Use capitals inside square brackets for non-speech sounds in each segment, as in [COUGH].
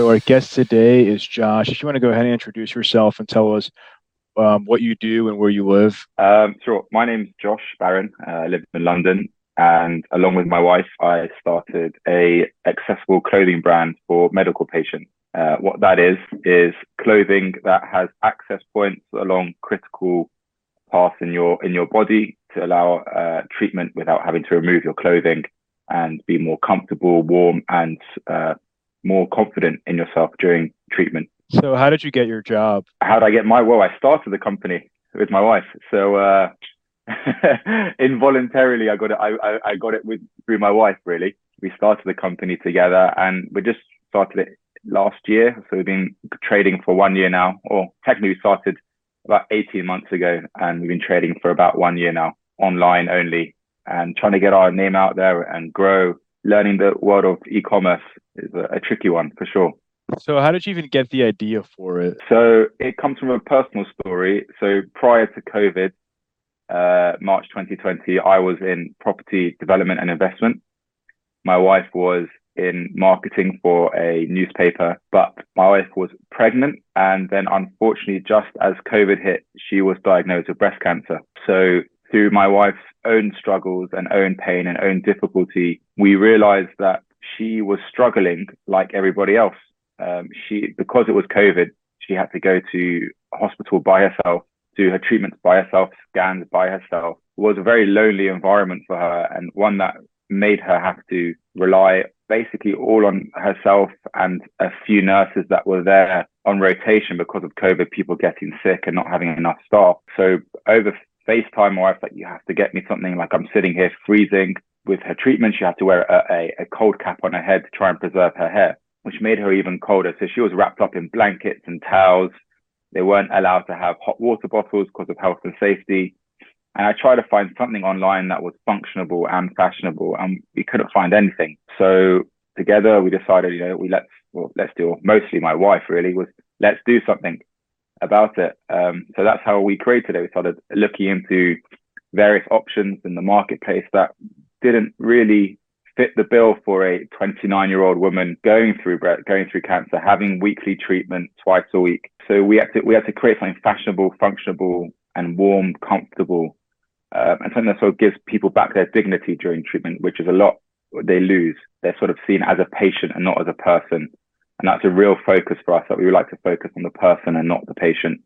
So our guest today is Josh. If you want to go ahead and introduce yourself and tell us um, what you do and where you live. Um, sure. My name's Josh Baron. Uh, I live in London, and along with my wife, I started a accessible clothing brand for medical patients. Uh, what that is is clothing that has access points along critical paths in your in your body to allow uh, treatment without having to remove your clothing and be more comfortable, warm, and uh, more confident in yourself during treatment. So, how did you get your job? How did I get my? Well, I started the company with my wife. So, uh, [LAUGHS] involuntarily, I got it. I, I, got it with through my wife. Really, we started the company together, and we just started it last year. So we've been trading for one year now, or technically we started about 18 months ago, and we've been trading for about one year now, online only, and trying to get our name out there and grow. Learning the world of e-commerce is a, a tricky one for sure. So, how did you even get the idea for it? So, it comes from a personal story. So, prior to COVID, uh, March 2020, I was in property development and investment. My wife was in marketing for a newspaper, but my wife was pregnant. And then, unfortunately, just as COVID hit, she was diagnosed with breast cancer. So, through my wife's own struggles and own pain and own difficulty, we realized that she was struggling like everybody else. Um, she, because it was COVID, she had to go to hospital by herself, do her treatments by herself, scans by herself. It was a very lonely environment for her and one that made her have to rely basically all on herself and a few nurses that were there on rotation because of COVID, people getting sick and not having enough staff. So over FaceTime, my wife like, you have to get me something like I'm sitting here freezing with her treatment, she had to wear a, a, a, cold cap on her head to try and preserve her hair, which made her even colder. So she was wrapped up in blankets and towels. They weren't allowed to have hot water bottles because of health and safety. And I tried to find something online that was functionable and fashionable, and we couldn't find anything. So together we decided, you know, we let's well, let's do. Mostly my wife really was let's do something about it. Um, so that's how we created it. We started looking into various options in the marketplace that didn't really fit the bill for a 29 year old woman going through going through cancer, having weekly treatment twice a week. So we had to we had to create something fashionable, functionable, and warm, comfortable, um, and something that sort of gives people back their dignity during treatment, which is a lot they lose. They're sort of seen as a patient and not as a person, and that's a real focus for us. That we would like to focus on the person and not the patient.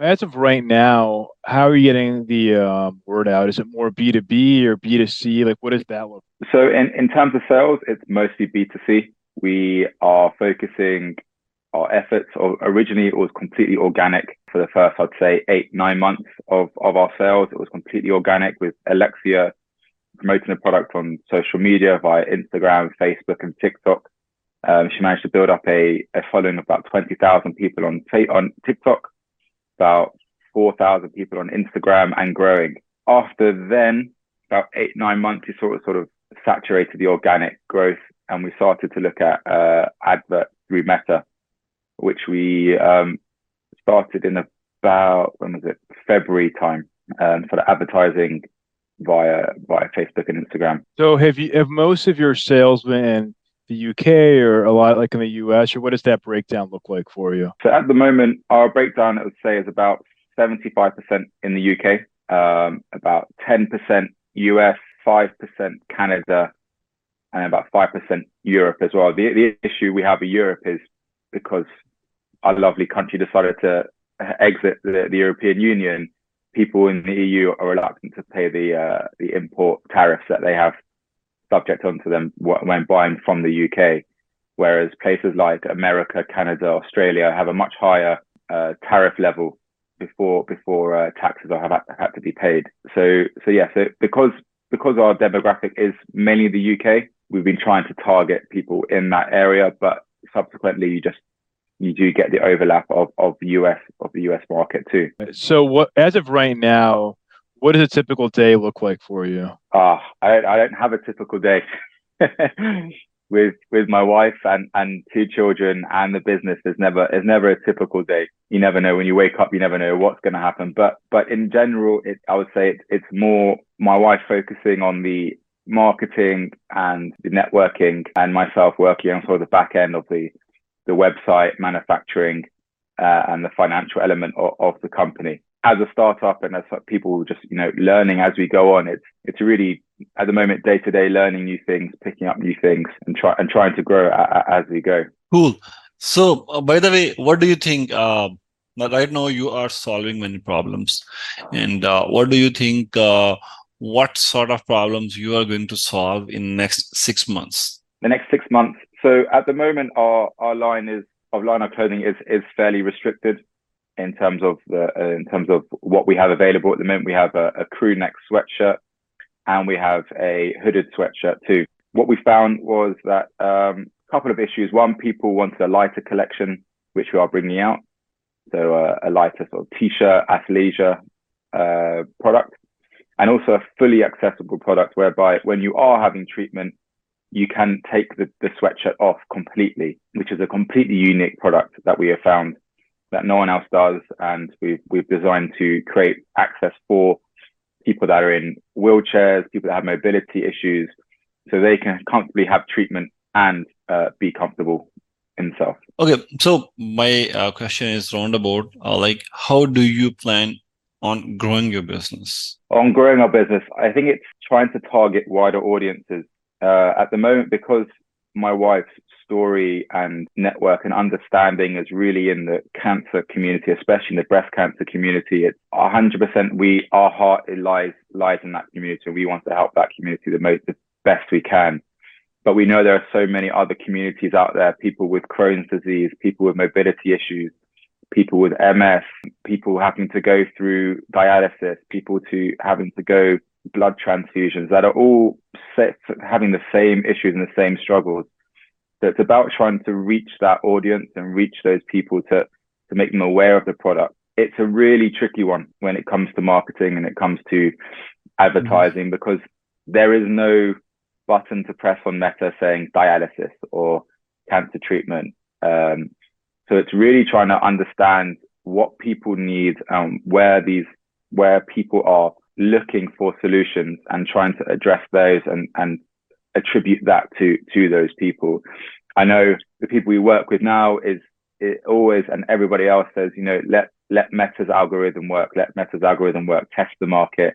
As of right now, how are you getting the um, word out? Is it more B two B or B two C? Like, what does that look? So, in in terms of sales, it's mostly B two C. We are focusing our efforts. Or originally, it was completely organic for the first, I'd say, eight nine months of of our sales. It was completely organic with Alexia promoting the product on social media via Instagram, Facebook, and TikTok. Um, she managed to build up a, a following of about 20,000 people on, on TikTok about 4,000 people on Instagram and growing. After then, about eight, nine months, we sort of, sort of saturated the organic growth and we started to look at uh, advert through Meta, which we um, started in about, when was it, February time, um, sort of advertising via via Facebook and Instagram. So have you have most of your sales been the UK or a lot like in the US, or what does that breakdown look like for you? So at the moment, our breakdown, I would say, is about 75% in the UK, um, about 10% US, 5% Canada, and about 5% Europe as well. The, the issue we have in Europe is because our lovely country decided to exit the, the European Union, people in the EU are reluctant to pay the uh, the import tariffs that they have subject onto them when buying from the UK, whereas places like America, Canada, Australia have a much higher uh, tariff level before before uh, taxes are have had to be paid. So so yeah, so because because our demographic is mainly the UK, we've been trying to target people in that area, but subsequently you just you do get the overlap of, of the US of the US market too. So what as of right now, what does a typical day look like for you? Ah, I, I don't have a typical day. [LAUGHS] with with my wife and and two children and the business there's never there's never a typical day you never know when you wake up you never know what's going to happen but but in general it i would say it, it's more my wife focusing on the marketing and the networking and myself working on sort of the back end of the the website manufacturing uh, and the financial element of, of, the company as a startup and as people just you know learning as we go on it's it's really at the moment day to day learning new things picking up new things and try and trying to grow a, a, as we go. Cool. So uh, by the way what do you think uh, right now you are solving many problems. And uh, what do you think uh, what sort of problems you are going to solve in next six months? The next six months. So at the moment our our line is of line of clothing is is fairly restricted in terms of the uh, in terms of what we have available at the moment. We have a, a crew neck sweatshirt and we have a hooded sweatshirt too. What we found was that um, a couple of issues. One, people wanted a lighter collection, which we are bringing out. So uh, a lighter sort of t-shirt, athleisure uh, product, and also a fully accessible product whereby when you are having treatment, you can take the, the sweatshirt off completely, which is a completely unique product that we have found that no one else does. And we've, we've designed to create access for people that are in wheelchairs, people that have mobility issues, so they can comfortably have treatment and uh, be comfortable himself. Okay, so my uh, question is roundabout. Uh, like, how do you plan on growing your business? On growing our business, I think it's trying to target wider audiences. Uh, at the moment, because my wife's story and network and understanding is really in the cancer community, especially in the breast cancer community. It's 100% we, our heart it lies, lies in that community. And we want to help that community the most, the best we can. But we know there are so many other communities out there, people with Crohn's disease, people with mobility issues, people with MS, people having to go through dialysis, people to having to go blood transfusions that are all having the same issues and the same struggles. So it's about trying to reach that audience and reach those people to, to make them aware of the product. It's a really tricky one when it comes to marketing and it comes to advertising mm-hmm. because there is no button to press on Meta saying dialysis or cancer treatment. Um, so it's really trying to understand what people need, um, where these, where people are looking for solutions and trying to address those and, and attribute that to to those people. I know the people we work with now is it always and everybody else says, you know, let let Meta's algorithm work, let Meta's algorithm work, test the market,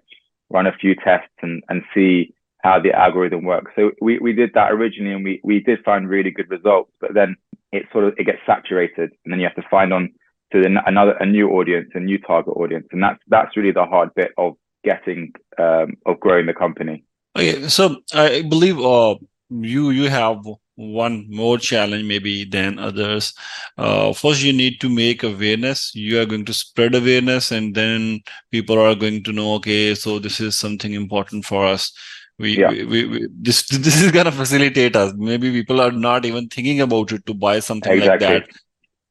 run a few tests and and see how the algorithm works. So we, we did that originally and we, we did find really good results, but then it sort of it gets saturated and then you have to find on to the, another a new audience, a new target audience. And that's that's really the hard bit of getting um, of growing the company. Okay, so I believe uh, you you have one more challenge maybe than others. Uh, first, you need to make awareness. You are going to spread awareness, and then people are going to know. Okay, so this is something important for us. We, yeah. we, we, we, this this is gonna facilitate us. Maybe people are not even thinking about it to buy something exactly. like that.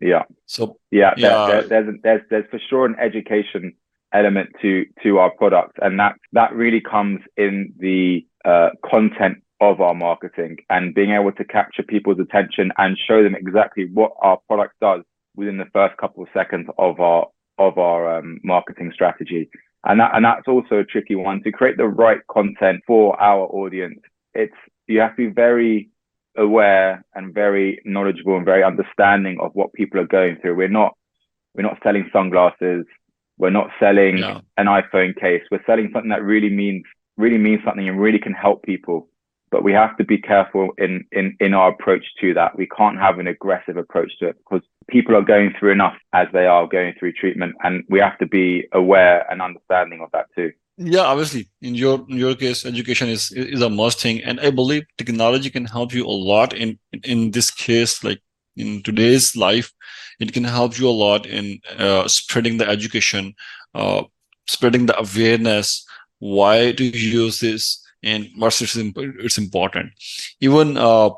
Yeah. So yeah, yeah. There, there's there's there's for sure an education element to to our product, and that that really comes in the uh, content of our marketing and being able to capture people's attention and show them exactly what our product does within the first couple of seconds of our of our um, marketing strategy. And that and that's also a tricky one to create the right content for our audience. It's you have to be very aware and very knowledgeable and very understanding of what people are going through. We're not we're not selling sunglasses we're not selling no. an iPhone case. We're selling something that really means really means something and really can help people. But we have to be careful in in in our approach to that. We can't have an aggressive approach to it because people are going through enough as they are going through treatment, and we have to be aware and understanding of that too. Yeah, obviously, in your in your case, education is is a must thing, and I believe technology can help you a lot in in this case. Like in today's life, it can help you a lot in uh, spreading the education, uh, spreading the awareness. Why to use this and what's it's, it's important. Even uh,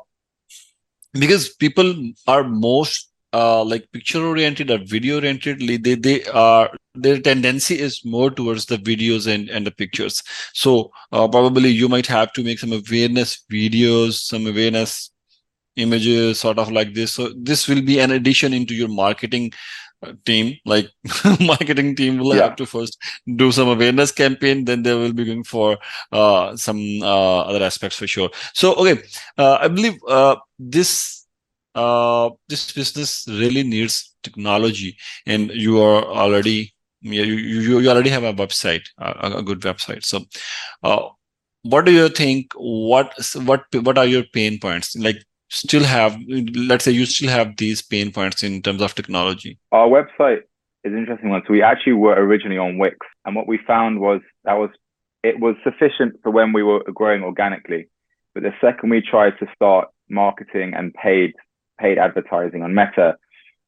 because people are most uh, like picture oriented or video oriented they they are their tendency is more towards the videos and and the pictures so uh, probably you might have to make some awareness videos some awareness images sort of like this. So this will be an addition into your marketing team like [LAUGHS] marketing team will yeah. have to first do some awareness campaign then they will be going for uh, some uh, other aspects for sure. So okay uh, i believe uh, this uh, this business really needs technology and you are already you, you, you already have a website a, a good website. So uh, what do you think what what what are your pain points? Like still have let's say you still have these pain points in terms of technology. Our website is an interesting one so we actually were originally on wix and what we found was that was it was sufficient for when we were growing organically. But the second we tried to start marketing and paid paid advertising on meta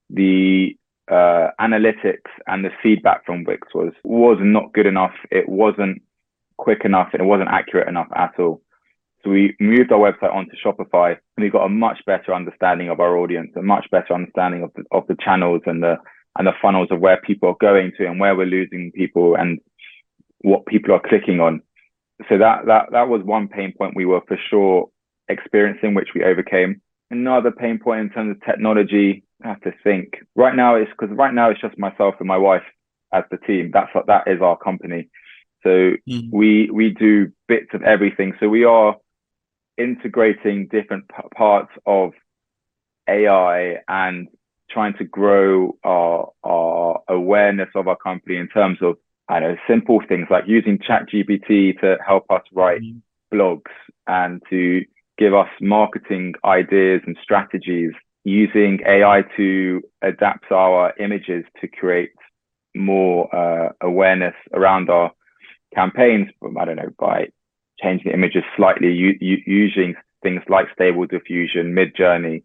the uh, analytics and the feedback from wix was was not good enough. It wasn't quick enough. And it wasn't accurate enough at all so we moved our website onto Shopify and we got a much better understanding of our audience, a much better understanding of the, of the channels and the, and the funnels of where people are going to and where we're losing people and what people are clicking on. So that, that, that was one pain point we were for sure experiencing, which we overcame. Another pain point in terms of technology, I have to think right now it's because right now it's just myself and my wife as the team. That's what that is our company. So mm-hmm. we we do bits of everything. So we are integrating different p- parts of AI and trying to grow our, our awareness of our company in terms of, I know, simple things like using ChatGPT to help us write mm-hmm. blogs and to give us marketing ideas and strategies, using AI to adapt our images to create more uh, awareness around our campaigns. I don't know, by change the images slightly using things like stable diffusion, Midjourney.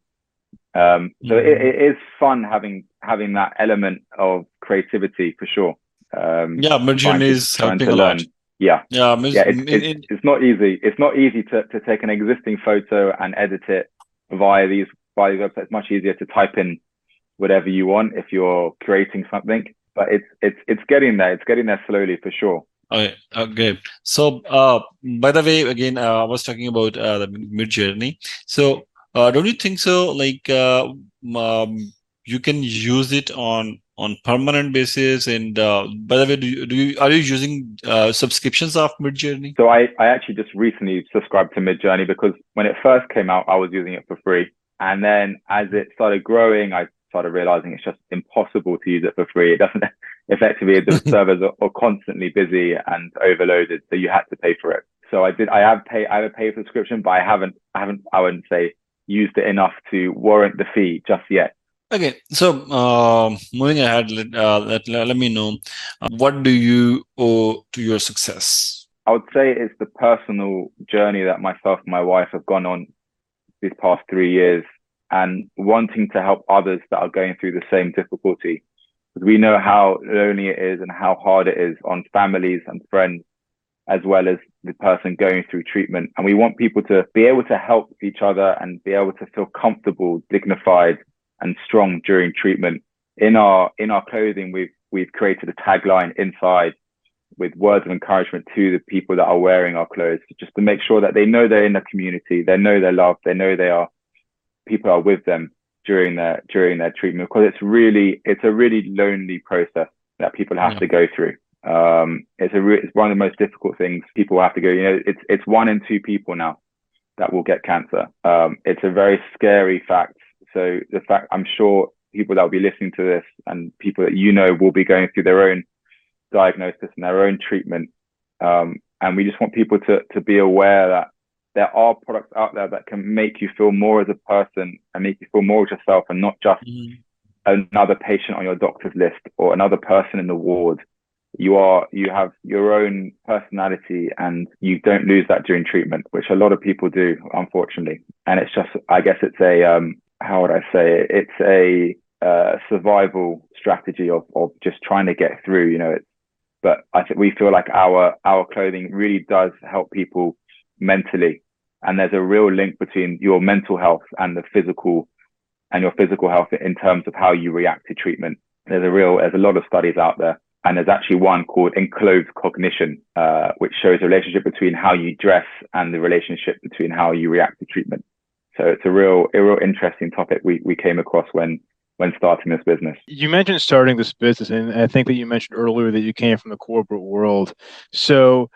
Um, so mm-hmm. it, it is fun having having that element of creativity for sure. Um, yeah, Midjourney is helping a lot. Yeah, yeah, yeah. It's, it, it's, it's, not easy. It's not easy to, to take an existing photo and edit it via these via these websites. It's much easier to type in whatever you want if you're creating something. But it's it's it's getting there. It's getting there slowly for sure. Okay, okay. So, uh, by the way, again, uh, I was talking about uh, the Midjourney. So, uh, don't you think so? Like, uh, um, you can use it on on permanent basis. And uh, by the way, do you, do you are you using uh, subscriptions of Midjourney? So I I actually just recently subscribed to Midjourney because when it first came out, I was using it for free, and then as it started growing, I started realizing it's just impossible to use it for free. It doesn't effectively the [LAUGHS] servers are, are, constantly busy and overloaded, so you had to pay for it. So I did. I have pay. I have a paid subscription, but I haven't. I haven't. I wouldn't say used it enough to warrant the fee just yet. Okay, so uh, moving ahead, let, uh, let, let, me know uh, what do you owe to your success? I would say it's the personal journey that myself and my wife have gone on these past three years and wanting to help others that are going through the same difficulty. We know how lonely it is and how hard it is on families and friends, as well as the person going through treatment. And we want people to be able to help each other and be able to feel comfortable, dignified, and strong during treatment. In our in our clothing, we've we've created a tagline inside with words of encouragement to the people that are wearing our clothes, just to make sure that they know they're in the community, they know they're loved, they know they are people are with them during their during their treatment because it's really it's a really lonely process that people have yeah. to go through. Um, it's a re- it's one of the most difficult things people have to go. You know, it's it's one in two people now that will get cancer. Um, it's a very scary fact. So the fact I'm sure people that will be listening to this and people that you know will be going through their own diagnosis and their own treatment. Um, and we just want people to to be aware that there are products out there that can make you feel more as a person and make you feel more as yourself and not just mm. another patient on your doctor's list or another person in the ward. You are, you have your own personality and you don't lose that during treatment, which a lot of people do, unfortunately. And it's just, I guess it's a, um, how would I say it? It's a, uh, survival strategy of, of just trying to get through, you know, it's, but I think we feel like our, our clothing really does help people mentally. And there's a real link between your mental health and the physical and your physical health in terms of how you react to treatment. There's a real, there's a lot of studies out there. And there's actually one called enclothed Cognition, uh, which shows a relationship between how you dress and the relationship between how you react to treatment. So it's a real, a real interesting topic we, we came across when when starting this business. You mentioned starting this business, and I think that you mentioned earlier that you came from the corporate world. So,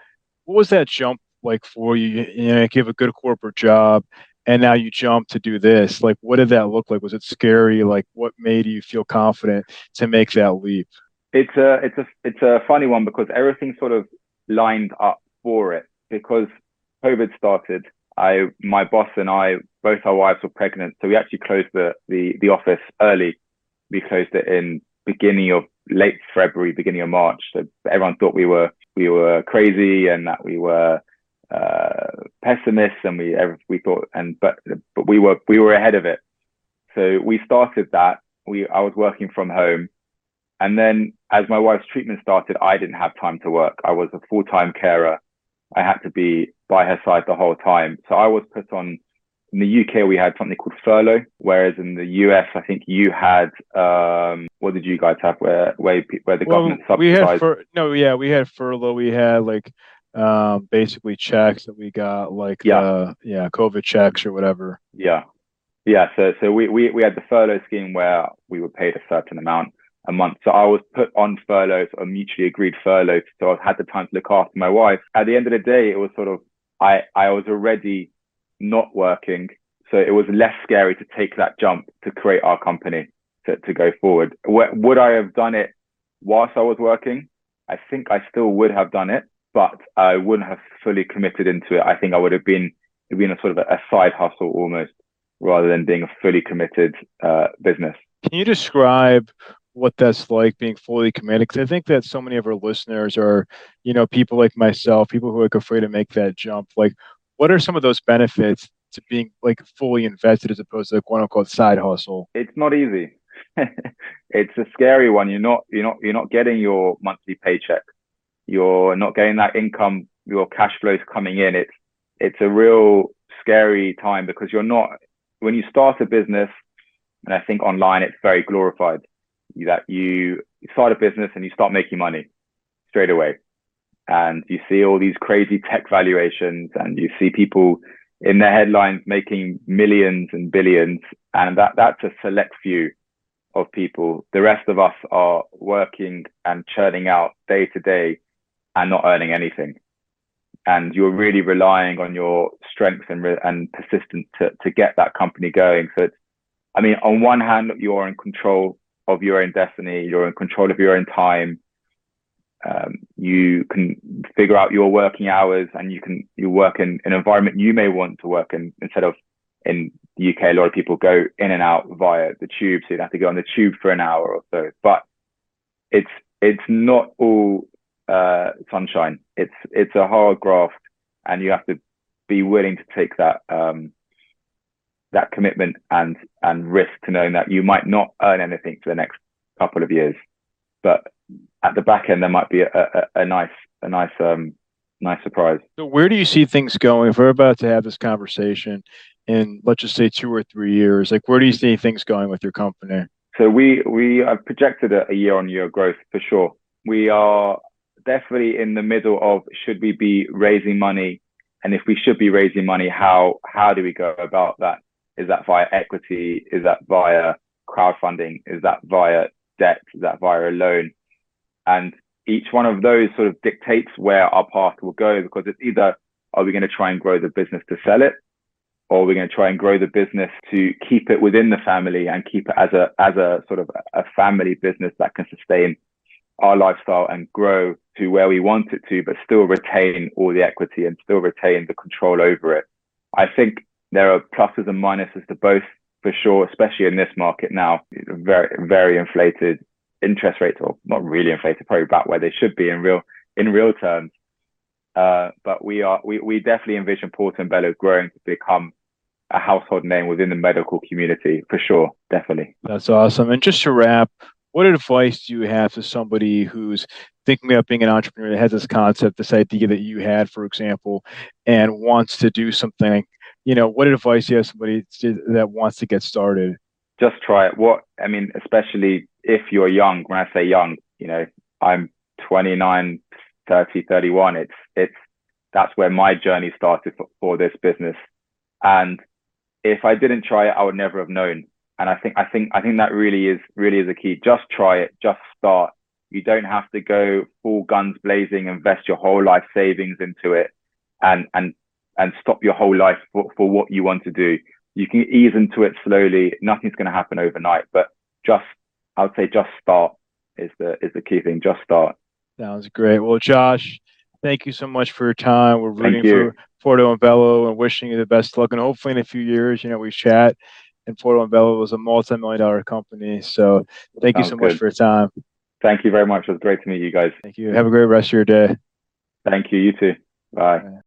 what was that jump like for you? You know, give a good corporate job, and now you jump to do this. Like, what did that look like? Was it scary? Like, what made you feel confident to make that leap? It's a it's a it's a funny one because everything sort of lined up for it because COVID started. I my boss and I both our wives were pregnant, so we actually closed the the the office early. We closed it in beginning of late February, beginning of March. So everyone thought we were we were crazy and that we were uh, pessimists, and we we thought and but but we were we were ahead of it. So we started that. We I was working from home, and then as my wife's treatment started, I didn't have time to work. I was a full time carer. I had to be by her side the whole time. So I was put on in the UK, we had something called furlough, whereas in the US, I think you had um, what did you guys have? Where where where the well, government subsidized? We had fur- no, yeah, we had furlough. We had like um, basically checks that we got, like yeah, uh, yeah, COVID checks or whatever. Yeah, yeah. So so we we we had the furlough scheme where we were paid a certain amount a month. So I was put on furlough, a mutually agreed furlough. So I had the time to look after my wife. At the end of the day, it was sort of I I was already not working. So it was less scary to take that jump to create our company to, to go forward. Would I have done it whilst I was working? I think I still would have done it, but I wouldn't have fully committed into it. I think I would have been, it been a sort of a, a side hustle almost rather than being a fully committed uh, business. Can you describe what that's like being fully committed because i think that so many of our listeners are you know people like myself people who are like afraid to make that jump like what are some of those benefits to being like fully invested as opposed to like quote unquote side hustle? It's not easy. [LAUGHS] it's a scary one. You're not you're not you're not getting your monthly paycheck. You're not getting that income, your cash flows coming in. It's it's a real scary time because you're not when you start a business, and I think online it's very glorified that you start a business and you start making money straight away. And you see all these crazy tech valuations and you see people in their headlines making millions and billions. And that that's a select few of people. The rest of us are working and churning out day to day and not earning anything. And you're really relying on your strength and and persistence to to get that company going. So it's i mean on one hand you're in control of your own destiny you're in control of your own time. Um, you can figure out your working hours and you can you work in an environment you may want to work in instead of in the UK a lot of people go in and out via the tube so you'd have to go on the tube for an hour or so. But it's it's not all uh, sunshine it's it's a hard graft and you have to be willing to take that um, that commitment and and risk to knowing that you might not earn anything for the next couple of years but at the back end there might be a, a, a nice a nice um nice surprise. So where do you see things going if we're about to have this conversation in let's just say two or three years? Like where do you see things going with your company? So we we have projected a, a year on year growth for sure. We are definitely in the middle of should we be raising money? And if we should be raising money how how do we go about that? Is that via equity? Is that via crowdfunding? Is that via debt? Is that via a loan? And each one of those sort of dictates where our path will go because it's either are we going to try and grow the business to sell it or we're going to try and grow the business to keep it within the family and keep it as a as a sort of a family business that can sustain our lifestyle and grow to where we want it to, but still retain all the equity and still retain the control over it. I think there are pluses and minuses to both for sure, especially in this market now. Very, very inflated interest rates or not really inflated, probably about where they should be in real in real terms. Uh, but we are we, we definitely envision Portobello growing to become a household name within the medical community for sure, definitely. That's awesome. And just to wrap, what advice do you have to somebody who's thinking about being an entrepreneur that has this concept, this idea that you had, for example, and wants to do something? You know, what advice do you have somebody that wants to get started? Just try it. What I mean, especially if you're young, when I say young, you know, I'm 29, 30, 31. It's, it's, that's where my journey started for, for this business. And if I didn't try it, I would never have known. And I think I think I think that really is really is a key. Just try it. Just start. You don't have to go full guns blazing, invest your whole life savings into it, and and and stop your whole life for, for what you want to do. You can ease into it slowly. Nothing's going to happen overnight, but just I would say just start is the is the key thing. Just start. Sounds great. Well, Josh, thank you so much for your time. We're rooting for Porto and Bello and wishing you the best luck. And hopefully, in a few years, you know, we chat. And Porto and Bello was a multi-million dollar company. So, thank you Sounds so much for your time. Thank you very much. It was great to meet you guys. Thank you. Have a great rest of your day. Thank you. You too. Bye. Bye.